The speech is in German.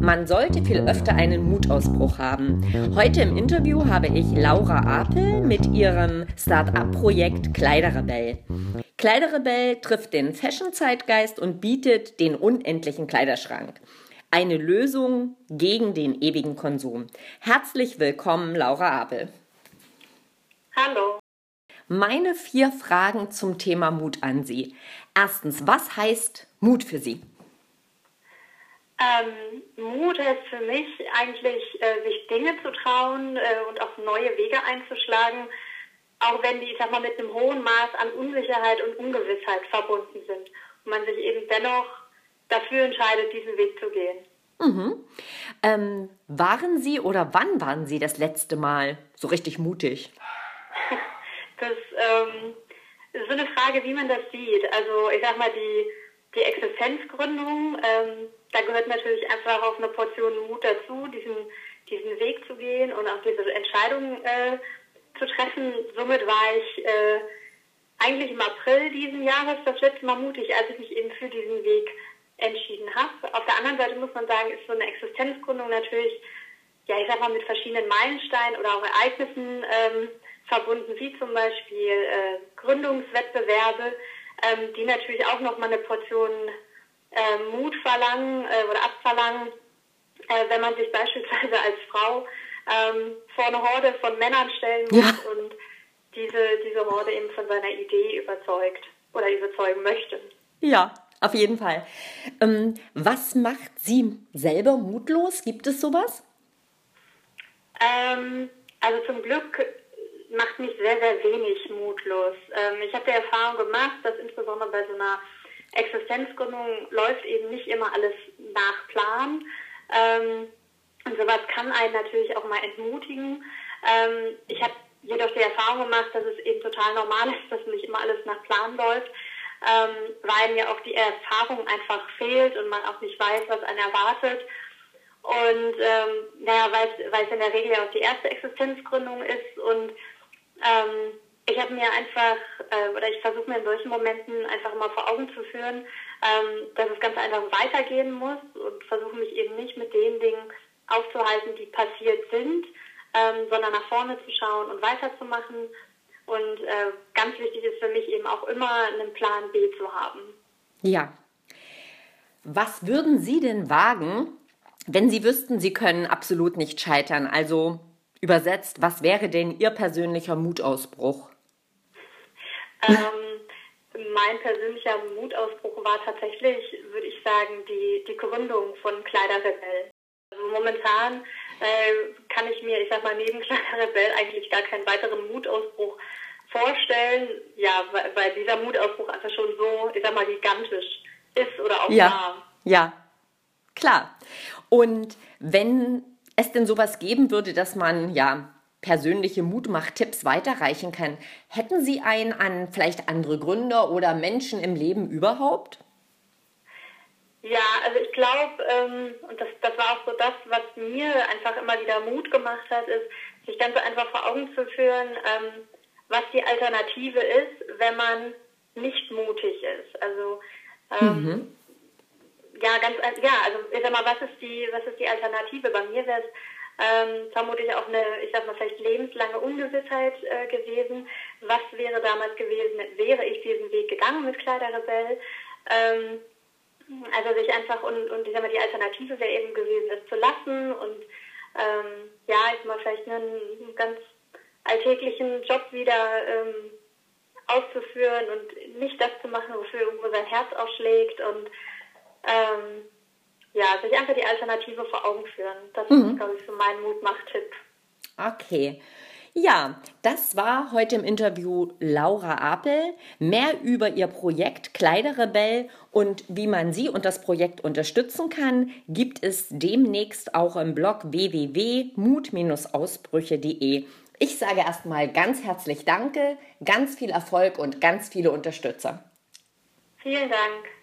Man sollte viel öfter einen Mutausbruch haben. Heute im Interview habe ich Laura Apel mit ihrem Start-up-Projekt Kleiderrebell. Kleiderrebell trifft den Fashion-Zeitgeist und bietet den unendlichen Kleiderschrank. Eine Lösung gegen den ewigen Konsum. Herzlich willkommen, Laura Apel. Hallo. Meine vier Fragen zum Thema Mut an Sie. Erstens, was heißt Mut für Sie? Ähm, Mut heißt für mich eigentlich, äh, sich Dinge zu trauen äh, und auch neue Wege einzuschlagen, auch wenn die, ich sag mal, mit einem hohen Maß an Unsicherheit und Ungewissheit verbunden sind. Und man sich eben dennoch dafür entscheidet, diesen Weg zu gehen. Mhm. Ähm, waren Sie oder wann waren Sie das letzte Mal so richtig mutig? Das ähm, ist so eine Frage, wie man das sieht. Also ich sag mal, die, die Existenzgründung, ähm, da gehört natürlich einfach auch eine Portion Mut dazu, diesen, diesen Weg zu gehen und auch diese Entscheidung äh, zu treffen. Somit war ich äh, eigentlich im April diesen Jahres das letzte Mal mutig, als ich mich eben für diesen Weg entschieden habe. Auf der anderen Seite muss man sagen, ist so eine Existenzgründung natürlich, ja, ich sag mal, mit verschiedenen Meilensteinen oder auch Ereignissen ähm, verbunden, wie zum Beispiel äh, Gründungswettbewerbe, ähm, die natürlich auch nochmal eine Portion äh, Mut verlangen äh, oder abverlangen, äh, wenn man sich beispielsweise als Frau ähm, vor eine Horde von Männern stellen muss ja. und diese, diese Horde eben von seiner Idee überzeugt oder überzeugen möchte. Ja, auf jeden Fall. Ähm, was macht Sie selber mutlos? Gibt es sowas? Ähm, also zum Glück macht mich sehr, sehr wenig mutlos. Ähm, ich habe die Erfahrung gemacht, dass insbesondere bei so einer Existenzgründung läuft eben nicht immer alles nach Plan. Ähm, und sowas kann einen natürlich auch mal entmutigen. Ähm, ich habe jedoch die Erfahrung gemacht, dass es eben total normal ist, dass nicht immer alles nach Plan läuft, ähm, weil mir auch die Erfahrung einfach fehlt und man auch nicht weiß, was einen erwartet. Und ähm, naja, weil es in der Regel ja auch die erste Existenzgründung ist und ähm, ich habe mir einfach, äh, oder ich versuche mir in solchen Momenten einfach mal vor Augen zu führen, ähm, dass es ganz einfach weitergehen muss und versuche mich eben nicht mit den Dingen aufzuhalten, die passiert sind, ähm, sondern nach vorne zu schauen und weiterzumachen. Und äh, ganz wichtig ist für mich eben auch immer einen Plan B zu haben. Ja. Was würden Sie denn wagen, wenn Sie wüssten, Sie können absolut nicht scheitern? Also übersetzt, was wäre denn Ihr persönlicher Mutausbruch? Ähm, mein persönlicher Mutausbruch war tatsächlich, würde ich sagen, die, die Gründung von Kleiderrebell. Also momentan äh, kann ich mir, ich sag mal, neben Kleiderrebell eigentlich gar keinen weiteren Mutausbruch vorstellen. Ja, weil, weil dieser Mutausbruch einfach schon so, ich sag mal, gigantisch ist oder auch ja. war. Ja, klar. Und wenn es denn sowas geben würde, dass man ja persönliche Mutmachtipps weiterreichen kann. Hätten Sie einen an vielleicht andere Gründer oder Menschen im Leben überhaupt? Ja, also ich glaube, ähm, und das, das war auch so das, was mir einfach immer wieder Mut gemacht hat, ist, sich ganz einfach vor Augen zu führen, ähm, was die Alternative ist, wenn man nicht mutig ist. Also ähm, mhm. Ja, ganz ja, also ich sag mal, was ist die, was ist die Alternative? Bei mir wäre es ähm, vermutlich auch eine, ich sag mal, vielleicht lebenslange Ungewissheit äh, gewesen. Was wäre damals gewesen, wäre ich diesen Weg gegangen mit Kleiderrebell? Ähm, also sich einfach und, und ich sag mal, die Alternative wäre eben gewesen, es zu lassen und ähm, ja, ich mal vielleicht einen ganz alltäglichen Job wieder ähm, auszuführen und nicht das zu machen, wofür irgendwo sein Herz aufschlägt und ähm, ja, sich einfach die Alternative vor Augen führen. Das mhm. ist, glaube ich, so mein Mutmach-Tipp. Okay. Ja, das war heute im Interview Laura Apel. Mehr über ihr Projekt Kleiderrebell und wie man sie und das Projekt unterstützen kann, gibt es demnächst auch im Blog www.mut-ausbrüche.de. Ich sage erstmal ganz herzlich Danke, ganz viel Erfolg und ganz viele Unterstützer. Vielen Dank.